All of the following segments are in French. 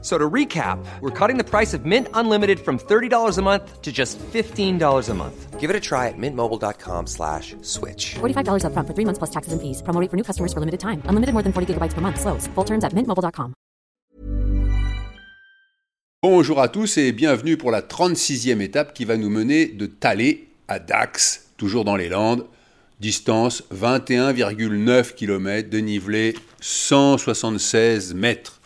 So to recap, we're cutting the price of Mint Unlimited from $30 a month to just $15 a month. Give it a try at mintmobile.com slash switch. $45 upfront for three months plus taxes and fees. Promo rate for new customers for limited time. Unlimited more than 40 gigabytes per month. Slows. Full terms at mintmobile.com. Bonjour à tous et bienvenue pour la 36e étape qui va nous mener de Talé à Dax, toujours dans les Landes. Distance 21,9 km, dénivelé 176 mètres.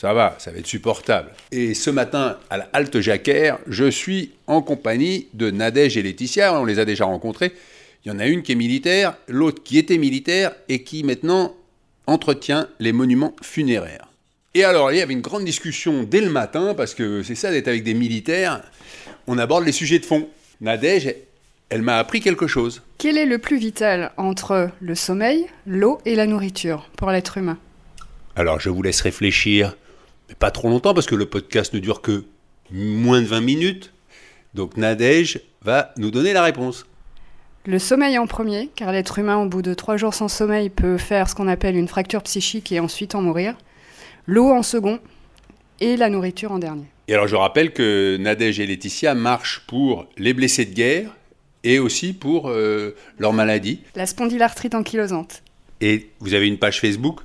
Ça va, ça va être supportable. Et ce matin, à la Halte Jacquère, je suis en compagnie de Nadège et Laetitia. On les a déjà rencontrés. Il y en a une qui est militaire, l'autre qui était militaire et qui maintenant entretient les monuments funéraires. Et alors, il y avait une grande discussion dès le matin, parce que c'est ça d'être avec des militaires. On aborde les sujets de fond. Nadège, elle m'a appris quelque chose. Quel est le plus vital entre le sommeil, l'eau et la nourriture pour l'être humain? Alors, je vous laisse réfléchir, mais pas trop longtemps, parce que le podcast ne dure que moins de 20 minutes. Donc, Nadège va nous donner la réponse. Le sommeil en premier, car l'être humain, au bout de trois jours sans sommeil, peut faire ce qu'on appelle une fracture psychique et ensuite en mourir. L'eau en second et la nourriture en dernier. Et alors, je rappelle que Nadège et Laetitia marchent pour les blessés de guerre et aussi pour euh, leur maladie. La spondylarthrite ankylosante. Et vous avez une page Facebook?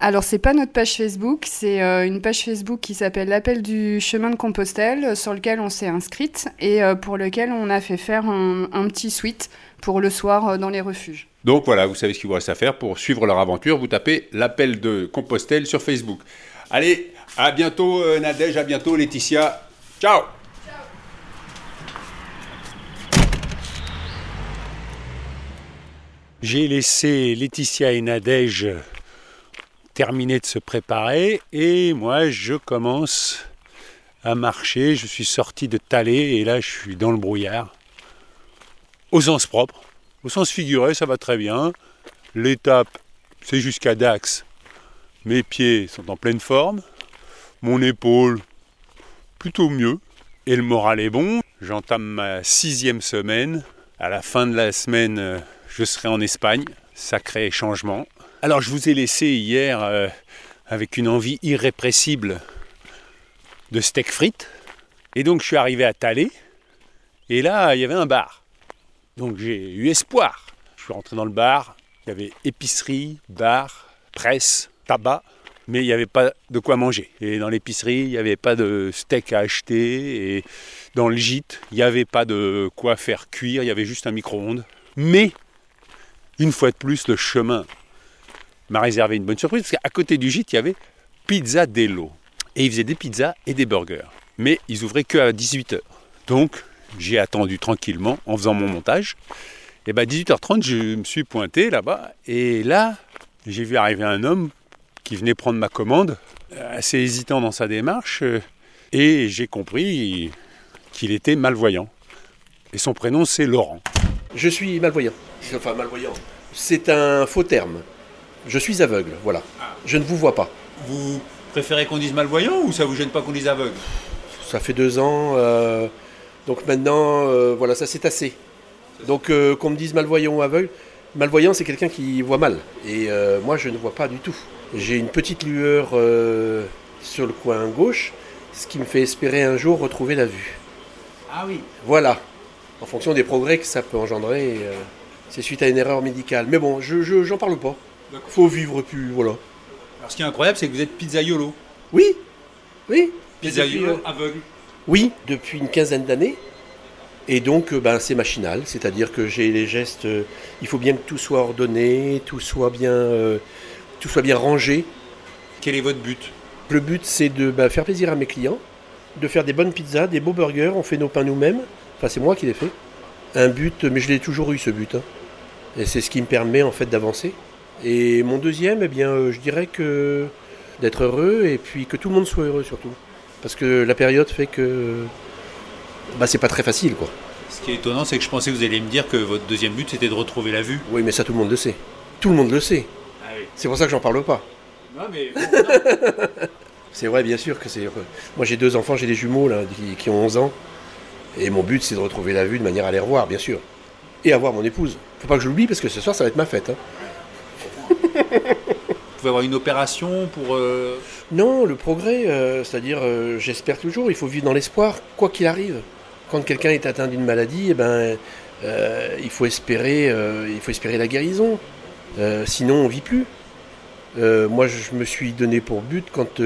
Alors, c'est pas notre page Facebook, c'est euh, une page Facebook qui s'appelle L'appel du chemin de Compostelle, euh, sur lequel on s'est inscrite et euh, pour lequel on a fait faire un, un petit suite pour le soir euh, dans les refuges. Donc voilà, vous savez ce qu'il vous reste à faire pour suivre leur aventure. Vous tapez l'appel de Compostelle sur Facebook. Allez, à bientôt euh, Nadège, à bientôt Laetitia. Ciao J'ai laissé Laetitia et Nadège terminer de se préparer et moi je commence à marcher. Je suis sorti de Talé et là je suis dans le brouillard. Au sens propre, au sens figuré, ça va très bien. L'étape, c'est jusqu'à Dax. Mes pieds sont en pleine forme. Mon épaule, plutôt mieux. Et le moral est bon. J'entame ma sixième semaine. À la fin de la semaine, euh, je serai en Espagne. Sacré changement. Alors, je vous ai laissé hier euh, avec une envie irrépressible de steak frites. Et donc, je suis arrivé à Talé. Et là, il y avait un bar. Donc, j'ai eu espoir. Je suis rentré dans le bar. Il y avait épicerie, bar, presse, tabac. Mais il n'y avait pas de quoi manger. Et dans l'épicerie, il n'y avait pas de steak à acheter. Et dans le gîte, il n'y avait pas de quoi faire cuire. Il y avait juste un micro-ondes. Mais, une fois de plus, le chemin m'a réservé une bonne surprise. Parce qu'à côté du gîte, il y avait Pizza Dello. Et ils faisaient des pizzas et des burgers. Mais ils ouvraient que à 18h. Donc, j'ai attendu tranquillement en faisant mon montage. Et bien, 18h30, je me suis pointé là-bas. Et là, j'ai vu arriver un homme qui venait prendre ma commande, assez hésitant dans sa démarche. euh, Et j'ai compris qu'il était malvoyant. Et son prénom, c'est Laurent. Je suis malvoyant. Enfin, malvoyant. C'est un faux terme. Je suis aveugle, voilà. Je ne vous vois pas. Vous préférez qu'on dise malvoyant ou ça vous gêne pas qu'on dise aveugle? Ça fait deux ans. euh, donc maintenant, euh, voilà, ça c'est assez. Donc euh, qu'on me dise malvoyant ou aveugle, malvoyant c'est quelqu'un qui voit mal. Et moi je ne vois pas du tout. J'ai une petite lueur sur le coin gauche, ce qui me fait espérer un jour retrouver la vue. Ah oui. Voilà. En fonction des progrès que ça peut engendrer, c'est suite à une erreur médicale. Mais bon, je je- j'en parle pas. Faut vivre plus, voilà. Alors ce qui est incroyable, c'est que vous êtes pizzaiolo. Oui, oui. Pizzaiolo Depuis, euh, aveugle. Oui, depuis une quinzaine d'années. Et donc, euh, ben, c'est machinal, c'est-à-dire que j'ai les gestes. euh, il faut bien que tout soit ordonné, tout soit bien, euh, tout soit bien rangé. Quel est votre but? Le but, c'est de ben, faire plaisir à mes clients, de faire des bonnes pizzas, des beaux burgers. On fait nos pains nous-mêmes. Enfin, c'est moi qui les fais. Un but, mais je l'ai toujours eu ce but. hein. Et c'est ce qui me permet en fait d'avancer. Et mon deuxième, eh bien, euh, je dirais que d'être heureux et puis que tout le monde soit heureux surtout. Parce que la période fait que bah, c'est pas très facile quoi. Ce qui est étonnant, c'est que je pensais que vous alliez me dire que votre deuxième but, c'était de retrouver la vue. Oui, mais ça tout le monde le sait. Tout le monde le sait. Ah oui. C'est pour ça que j'en parle pas. C'est vrai, bien sûr que c'est. Moi, j'ai deux enfants, j'ai des jumeaux là, qui, qui ont 11 ans. Et mon but, c'est de retrouver la vue de manière à les revoir, bien sûr. Et à voir mon épouse. Faut pas que je l'oublie parce que ce soir, ça va être ma fête. hein. Vous pouvez avoir une opération pour. euh, Non, le progrès, euh, c'est-à-dire, euh, j'espère toujours, il faut vivre dans l'espoir, quoi qu'il arrive. Quand quelqu'un est atteint d'une maladie, eh ben, il, faut espérer, il faut espérer la guérison. Sinon, on vit plus. Moi, je me suis donné pour but quand,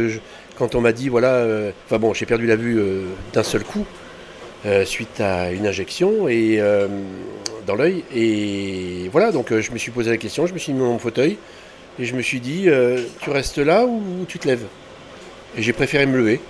quand on m'a dit, voilà, enfin bon, j'ai perdu la vue d'un seul coup suite à une injection et dans l'œil. Et voilà, donc je me suis posé la question, je me suis mis dans mon fauteuil et je me suis dit, euh, tu restes là ou tu te lèves? Et j'ai préféré me lever.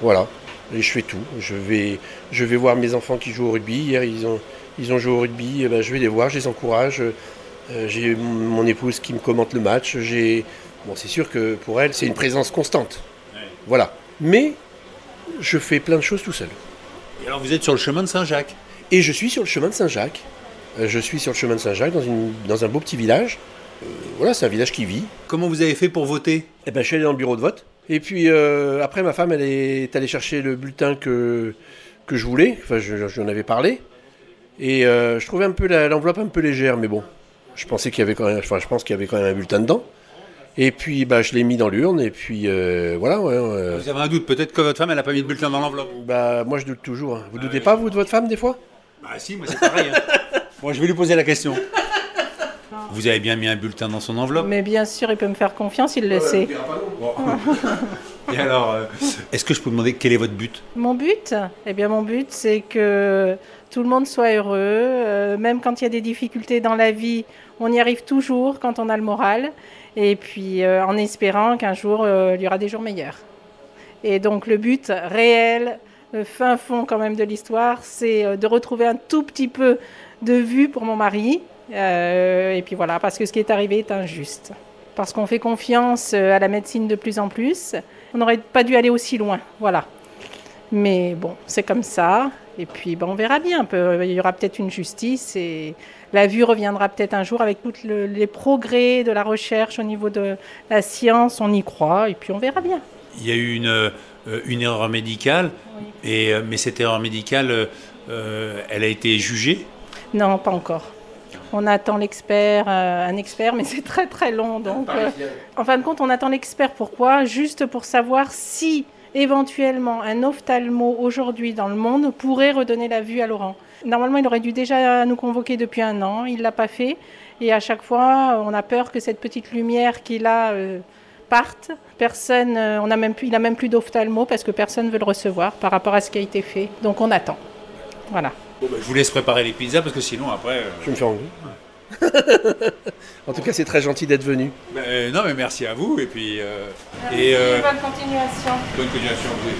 Voilà. Et je fais tout. Je vais, je vais voir mes enfants qui jouent au rugby. Hier, ils ont, ils ont joué au rugby. Eh ben, je vais les voir, je les encourage. Euh, j'ai mon épouse qui me commente le match. J'ai, bon, c'est sûr que pour elle, c'est une présence constante. Voilà. Mais je fais plein de choses tout seul. Et alors vous êtes sur le chemin de Saint-Jacques? Et je suis sur le chemin de Saint-Jacques. Euh, Je suis sur le chemin de Saint-Jacques dans, une, dans un beau petit village. Euh, voilà, c'est un village qui vit. Comment vous avez fait pour voter? Eh ben, je suis allé dans le bureau de vote. Et puis euh, après, ma femme, elle est allée chercher le bulletin que, que je voulais. Enfin, je- j'en avais parlé. Et euh, je trouvais un peu l'enveloppe un peu légère, mais bon, je pensais qu'il y avait quand même, enfin, je pense qu'il y avait quand même un bulletin dedans. Et puis, bah, je l'ai mis dans l'urne. Et puis euh, voilà. ouais, euh, Vous avez un doute, peut-être que votre femme, elle n'a pas mis de bulletin dans l'enveloppe? bah, moi, je doute toujours. hein. Vous doutez pas vous de votre femme des fois? Bah si, moi c'est pareil. hein. bon, je vais lui poser la question. Vous avez bien mis un bulletin dans son enveloppe Mais bien sûr, il peut me faire confiance, il le sait. Et alors, euh, est-ce que je peux vous demander quel est votre but? Mon but, eh bien mon but, c'est que tout le monde soit heureux, euh, même quand il y a des difficultés dans la vie, on y arrive toujours quand on a le moral, et puis euh, en espérant qu'un jour euh, il y aura des jours meilleurs. Et donc le but réel, le fin fond quand même de l'histoire, c'est de retrouver un tout petit peu de vue pour mon mari, euh, et puis voilà, parce que ce qui est arrivé est injuste. Parce qu'on fait confiance euh, à la médecine de plus en plus, on n'aurait pas dû aller aussi loin, voilà. Mais bon, c'est comme ça. Et puis, ben, on verra bien. peu. Il y aura peut-être une justice et la vue reviendra peut-être un jour avec tous les progrès de la recherche au niveau de la science. On y croit et puis on verra bien. Il y a eu une, euh, une erreur médicale, et, euh, mais cette erreur médicale, euh, euh, elle a été jugée? Non, pas encore. On attend l'expert, euh, un expert, mais c'est très très long. Donc, euh, en fin de compte, on attend l'expert. Pourquoi? Juste pour savoir si éventuellement un ophtalmo aujourd'hui dans le monde pourrait redonner la vue à Laurent. Normalement, il aurait dû déjà nous convoquer depuis un an. Il l'a pas fait, et à chaque fois, on a peur que cette petite lumière qu'il a euh, parte. Personne, on a même plus, il a même plus d'ophtalmo parce que personne veut le recevoir par rapport à ce qui a été fait. Donc, on attend. Voilà. Bon, bah, je vous laisse préparer les pizzas parce que sinon après. euh, Je me fais enlever. en tout cas, c'est très gentil d'être venu. bah, euh, non, mais merci à vous et puis. euh, et euh, Bonne continuation. bonne continuation à vous.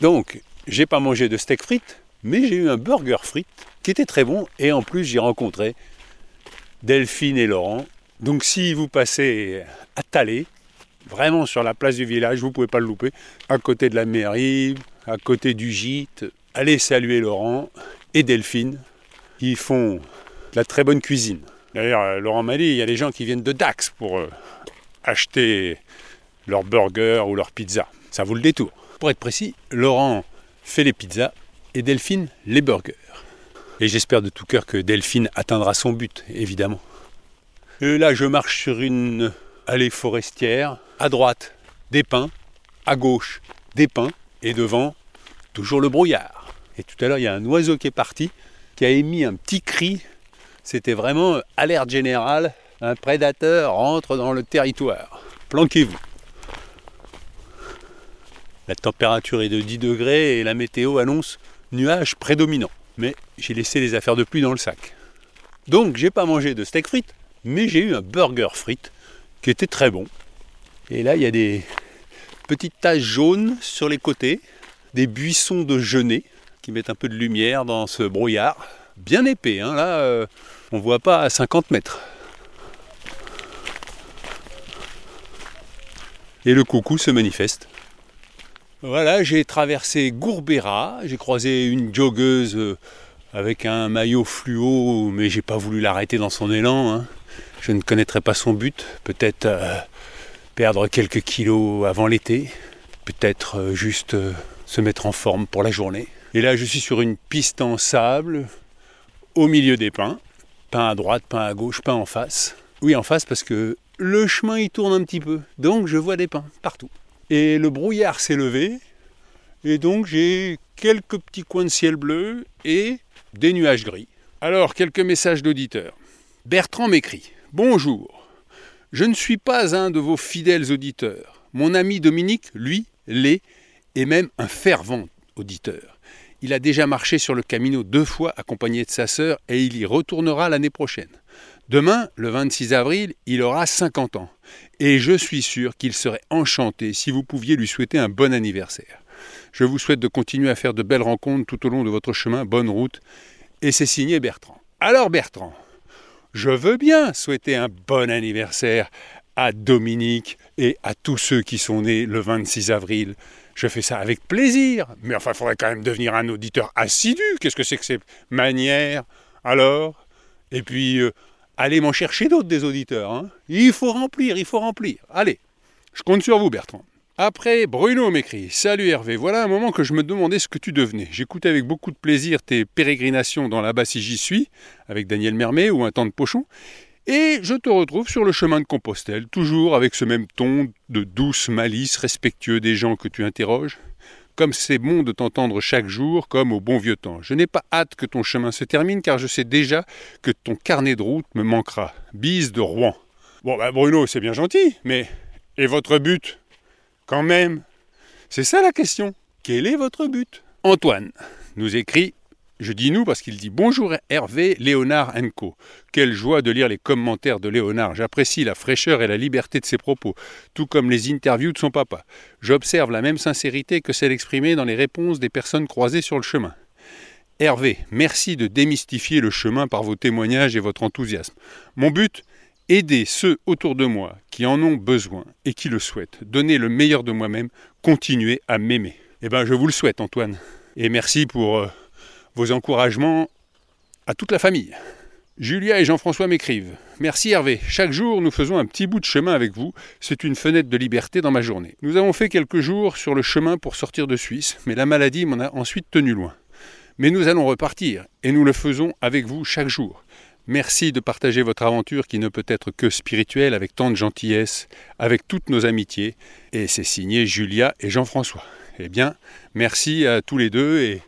Donc, j'ai pas mangé de steak frites, mais j'ai eu un burger frites qui était très bon. Et en plus, j'ai rencontré Delphine et Laurent. Donc, si vous passez à Talé, vraiment sur la place du village, vous pouvez pas le louper, à côté de la mairie, à côté du gîte, allez saluer Laurent et Delphine. Ils font de la très bonne cuisine. D'ailleurs, euh, Laurent m'a dit, il y a des gens qui viennent de Dax pour euh, acheter leur burger ou leur pizza. Ça vaut le détour. Pour être précis, Laurent fait les pizzas et Delphine les burgers. Et j'espère de tout cœur que Delphine atteindra son but, évidemment. Et là, je marche sur une allée forestière. À droite, des pins. À gauche, des pins. Et devant, toujours le brouillard. Et tout à l'heure, il y a un oiseau qui est parti, qui a émis un petit cri. C'était vraiment alerte générale. Un prédateur rentre dans le territoire. Planquez-vous. La température est de 10 degrés et la météo annonce nuages prédominants. Mais j'ai laissé les affaires de pluie dans le sac. Donc j'ai pas mangé de steak frites, mais j'ai eu un burger frites qui était très bon. Et là il y a des petites taches jaunes sur les côtés, des buissons de genêt qui mettent un peu de lumière dans ce brouillard. Bien épais, hein, là euh, on voit pas à 50 mètres. Et le coucou se manifeste. Voilà, j'ai traversé Gourbera, j'ai croisé une joggeuse euh, avec un maillot fluo, mais j'ai pas voulu l'arrêter dans son élan. hein. Je ne connaîtrai pas son but. Peut-être euh, perdre quelques kilos avant l'été, peut-être juste se mettre en forme pour la journée. Et là, je suis sur une piste en sable, au milieu des pins. Pins à droite, pins à gauche, pins en face. Oui, en face parce que le chemin il tourne un petit peu, donc je vois des pins partout. Et le brouillard s'est levé, et donc j'ai quelques petits coins de ciel bleu et des nuages gris. Alors, quelques messages d'auditeurs. Bertrand m'écrit Bonjour, je ne suis pas un de vos fidèles auditeurs. Mon ami Dominique, lui, l'est, et même un fervent auditeur. Il a déjà marché sur le Camino deux fois accompagné de sa sœur et il y retournera l'année prochaine. Demain, le 26 avril, il aura 50 ans. Et je suis sûr qu'il serait enchanté si vous pouviez lui souhaiter un bon anniversaire. Je vous souhaite de continuer à faire de belles rencontres tout au long de votre chemin. Bonne route. Et c'est signé Bertrand. Alors Bertrand, je veux bien souhaiter un bon anniversaire à Dominique et à tous ceux qui sont nés le 26 avril. Je fais ça avec plaisir. Mais enfin, il faudrait quand même devenir un auditeur assidu. Qu'est-ce que c'est que ces manières Alors? Et puis, euh, allez m'en chercher d'autres des auditeurs. Hein. il faut remplir, il faut remplir. Allez, je compte sur vous, Bertrand. Après, Bruno m'écrit Salut Hervé, voilà un moment que je me demandais ce que tu devenais. J'écoutais avec beaucoup de plaisir tes pérégrinations dans la bas si j'y suis, avec Daniel Mermet ou un temps de pochon. Et je te retrouve sur le chemin de Compostelle, toujours avec ce même ton de douce malice respectueux des gens que tu interroges. Comme c'est bon de t'entendre chaque jour, comme au bon vieux temps. Je n'ai pas hâte que ton chemin se termine, car je sais déjà que ton carnet de route me manquera. Bise de Rouen. Bon, bah Bruno, c'est bien gentil, mais. Et votre but quand même? C'est ça la question. Quel est votre but? Antoine nous écrit je dis nous parce qu'il dit bonjour Hervé, Léonard Co. Quelle joie de lire les commentaires de Léonard. J'apprécie la fraîcheur et la liberté de ses propos, tout comme les interviews de son papa. J'observe la même sincérité que celle exprimée dans les réponses des personnes croisées sur le chemin. Hervé, merci de démystifier le chemin par vos témoignages et votre enthousiasme. Mon but aider ceux autour de moi qui en ont besoin et qui le souhaitent, donner le meilleur de moi-même, continuer à m'aimer. Eh bien, je vous le souhaite, Antoine. Et merci pour euh, vos encouragements à toute la famille. Julia et Jean-François m'écrivent. Merci Hervé. Chaque jour, nous faisons un petit bout de chemin avec vous. C'est une fenêtre de liberté dans ma journée. Nous avons fait quelques jours sur le chemin pour sortir de Suisse, mais la maladie m'en a ensuite tenu loin. Mais nous allons repartir, et nous le faisons avec vous chaque jour. Merci de partager votre aventure qui ne peut être que spirituelle avec tant de gentillesse, avec toutes nos amitiés. Et c'est signé Julia et Jean-François. Eh bien, merci à tous les deux et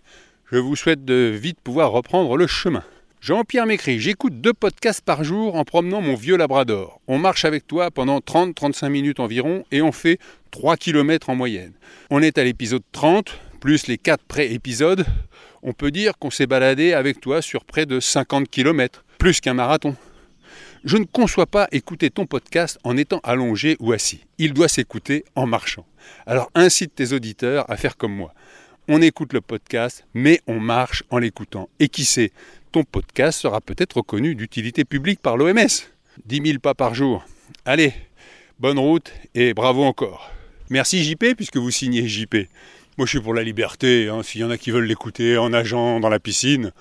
je vous souhaite de vite pouvoir reprendre le chemin. Jean-Pierre m'écrit J'écoute deux podcasts par jour en promenant mon vieux Labrador. On marche avec toi pendant 30-35 minutes environ et on fait 3 km en moyenne. On est à l'épisode 30, plus les 4 pré-épisodes. On peut dire qu'on s'est baladé avec toi sur près de 50 km plus qu'un marathon. Je ne conçois pas écouter ton podcast en étant allongé ou assis. Il doit s'écouter en marchant. Alors incite tes auditeurs à faire comme moi. On écoute le podcast, mais on marche en l'écoutant. Et qui sait, ton podcast sera peut-être reconnu d'utilité publique par l'OMS. 10 000 pas par jour. Allez, bonne route et bravo encore. Merci JP puisque vous signez JP. Moi je suis pour la liberté, hein. s'il y en a qui veulent l'écouter en nageant dans la piscine,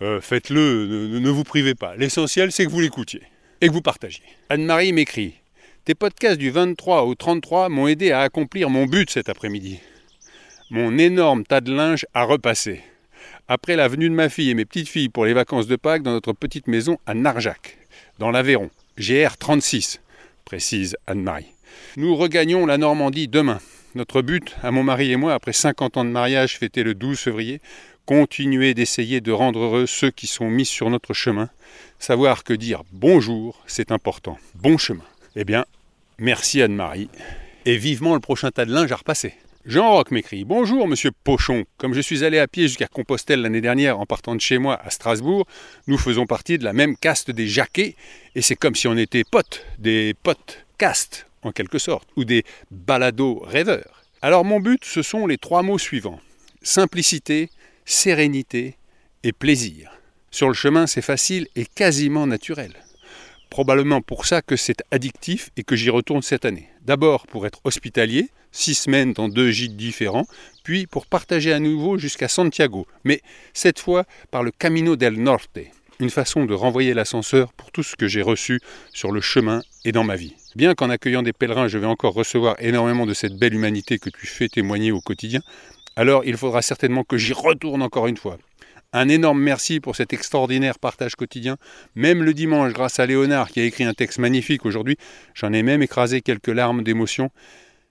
euh, faites-le, ne, vous privez pas. L'essentiel, c'est que vous l'écoutiez et que vous partagiez. Anne-Marie m'écrit Tes podcasts du 23 au 33 m'ont aidé à accomplir mon but cet après-midi. Mon énorme tas de linge a repassé. Après la venue de ma fille et mes petites filles pour les vacances de Pâques dans notre petite maison à Narjac, dans l'Aveyron, GR 36, précise Anne-Marie. Nous regagnons la Normandie demain. Notre but, à mon mari et moi, après 50 ans de mariage fêté le 12 février, continuer d'essayer de rendre heureux ceux qui sont mis sur notre chemin. Savoir que dire bonjour, c'est important. Bon chemin. Eh bien, merci Anne-Marie. Et vivement le prochain tas de linge à repasser. Jean Roch m'écrit Bonjour, monsieur Pochon. Comme je suis allé à pied jusqu'à Compostelle l'année dernière en partant de chez moi à Strasbourg, nous faisons partie de la même caste des jaquets, et c'est comme si on était potes, des potes castes en quelque sorte, ou des balados rêveurs. Alors mon but, ce sont les trois mots suivants simplicité, sérénité et plaisir. Sur le chemin, c'est facile et quasiment naturel. Probablement pour ça que c'est addictif et que j'y retourne cette année. D'abord pour être hospitalier, six semaines dans deux gîtes différents, puis pour partager à nouveau jusqu'à Santiago, mais cette fois par le Camino del Norte. une façon de renvoyer l'ascenseur pour tout ce que j'ai reçu sur le chemin et dans ma vie. Bien qu'en accueillant des pèlerins, je vais encore recevoir énormément de cette belle humanité que tu fais témoigner au quotidien, alors il faudra certainement que j'y retourne encore une fois. Un énorme merci pour cet extraordinaire partage quotidien. Même le dimanche, grâce à Léonard qui a écrit un texte magnifique aujourd'hui, j'en ai même écrasé quelques larmes d'émotion.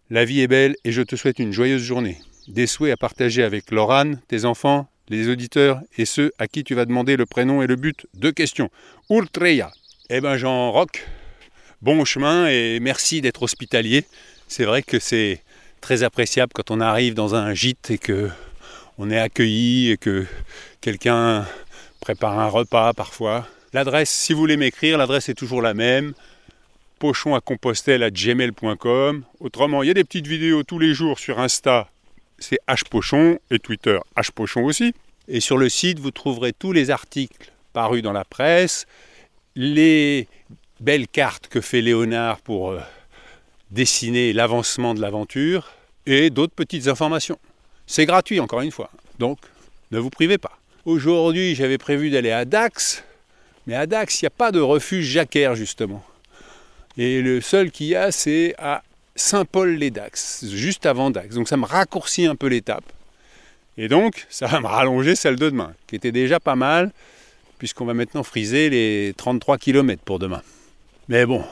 La vie est belle et je te souhaite une joyeuse journée. Des souhaits à partager avec Laurane, tes enfants, les auditeurs et ceux à qui tu vas demander le prénom et le but. Deux questions. Ultreya. Eh ben Jean Roch, bon chemin et merci d'être hospitalier. C'est vrai que c'est très appréciable quand on arrive dans un gîte et que on est accueilli et que quelqu'un prépare un repas parfois. L'adresse, si vous voulez m'écrire, l'adresse est toujours la même pochon à Compostelle à gmail.com. Autrement, il y a des petites vidéos tous les jours sur Insta, c'est hpochon, et Twitter hpochon aussi. Et sur le site, vous trouverez tous les articles parus dans la presse, les belles cartes que fait Léonard pour euh, dessiner l'avancement de l'aventure, et d'autres petites informations. C'est gratuit, encore une fois. Donc, ne vous privez pas. Aujourd'hui, j'avais prévu d'aller à Dax, mais à Dax, il n'y a pas de refuge jacquaire, justement. Et le seul qu'il y a, c'est à Saint-Paul-les-Dax, juste avant Dax. Donc ça me raccourcit un peu l'étape. Et donc, ça va me rallonger celle de demain, qui était déjà pas mal, puisqu'on va maintenant friser les 33 km pour demain. Mais bon,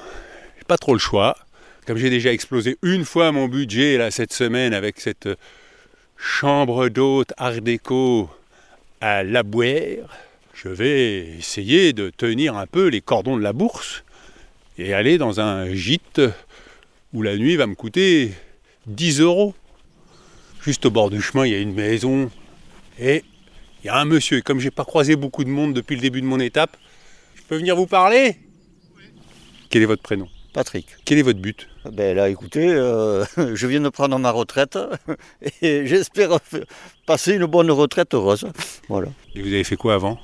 pas trop le choix. Comme j'ai déjà explosé une fois mon budget là cette semaine avec cette chambre d'hôte art déco à la Bouère, je vais essayer de tenir un peu les cordons de la bourse et aller dans un gîte où la nuit va me coûter 10 euros. Juste au bord du chemin, il y a une maison et il y a un monsieur. Et comme j'ai pas croisé beaucoup de monde depuis le début de mon étape, je peux venir vous parler? Quel est votre prénom? Patrick. Quel est votre but? Ben là, écoutez, euh, je viens de prendre ma retraite et j'espère passer une bonne retraite heureuse. Voilà. Et vous avez fait quoi avant?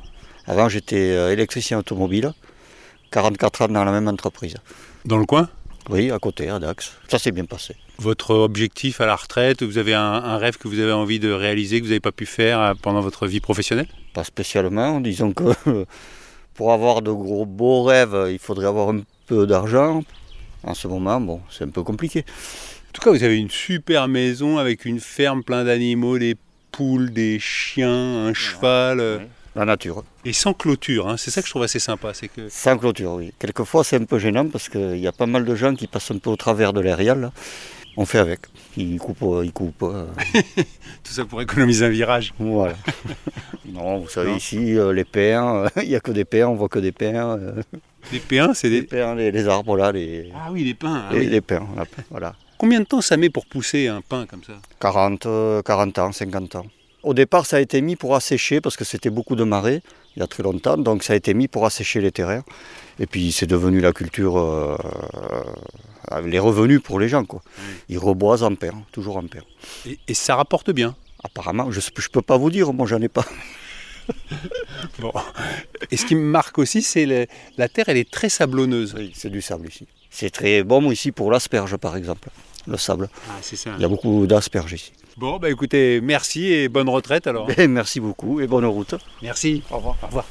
Avant, j'étais euh, électricien automobile, 44 ans dans la même entreprise. Dans le coin? Oui, à côté, à Dax. Ça s'est bien passé. Votre objectif à la retraite, vous avez un, un rêve que vous avez envie de réaliser, que vous n'avez pas pu faire euh, pendant votre vie professionnelle? Pas spécialement, disons que pour avoir de gros beaux rêves, il faudrait avoir un peu d'argent. En ce moment, bon, c'est un peu compliqué. En tout cas, vous avez une super maison avec une ferme plein d'animaux, des poules, des chiens, un cheval. euh, La nature. Et sans clôture, hein, c'est ça que je trouve assez sympa. C'est que Sans clôture, oui. Quelquefois, c'est un peu gênant parce qu'il y a pas mal de gens qui passent un peu au travers de l'aérial. On fait avec. Ils coupent, euh, ils coupent. euh, tout ça pour économiser un virage. voilà. non, vous savez, Non. ici, euh, les pins, il n'y a que des pins, on voit que des pins. euh, Les P1, c'est les des. pins, les, les arbres, là, les, Ah oui, les pins. ah les, oui. les pins. là, Voilà. Combien de temps ça met pour pousser un pin comme ça? 40, euh, 40 ans, 50 ans. Au départ, ça a été mis pour assécher parce que c'était beaucoup de marée il y a très longtemps. Donc, ça a été mis pour assécher les terrains. Et puis, c'est devenu la culture, euh, euh, les revenus pour les gens. Quoi. Ils reboisent en pain, toujours en pain. et, et ça rapporte bien? Apparemment, je ne peux pas vous dire, moi, j'en ai pas. Bon. Et ce qui me marque aussi, c'est le- la terre, elle est très sablonneuse. Oui, c'est du sable ici. C'est très bon ici pour l'asperge, par exemple. Le sable. Ah, c'est ça. Il y a beaucoup d'asperges ici. Bon, bah écoutez, merci et bonne retraite alors. Et merci beaucoup et bonne route. Merci. Au revoir. Au revoir.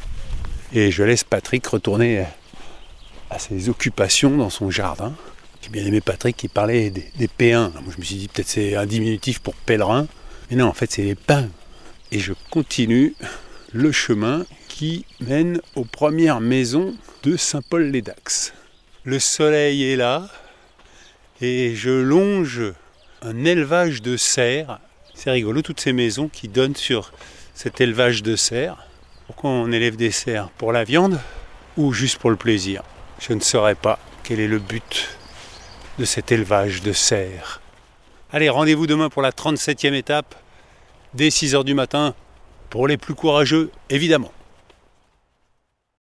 Et je laisse Patrick retourner à ses occupations dans son jardin. J'ai bien aimé Patrick qui parlait des, des P1. Moi, je me suis dit peut-être c'est un diminutif pour pèlerin. Mais non, en fait, c'est les pins. Et je continue le chemin qui mène aux premières maisons de Saint-Paul-les-Dax. Le soleil est là et je longe un élevage de cerfs. C'est rigolo, toutes ces maisons qui donnent sur cet élevage de cerfs. Pourquoi on élève des cerfs Pour la viande ou juste pour le plaisir Je ne saurais pas quel est le but de cet élevage de cerfs. Allez, rendez-vous demain pour la 37e étape, dès 6h du matin, pour les plus courageux, évidemment.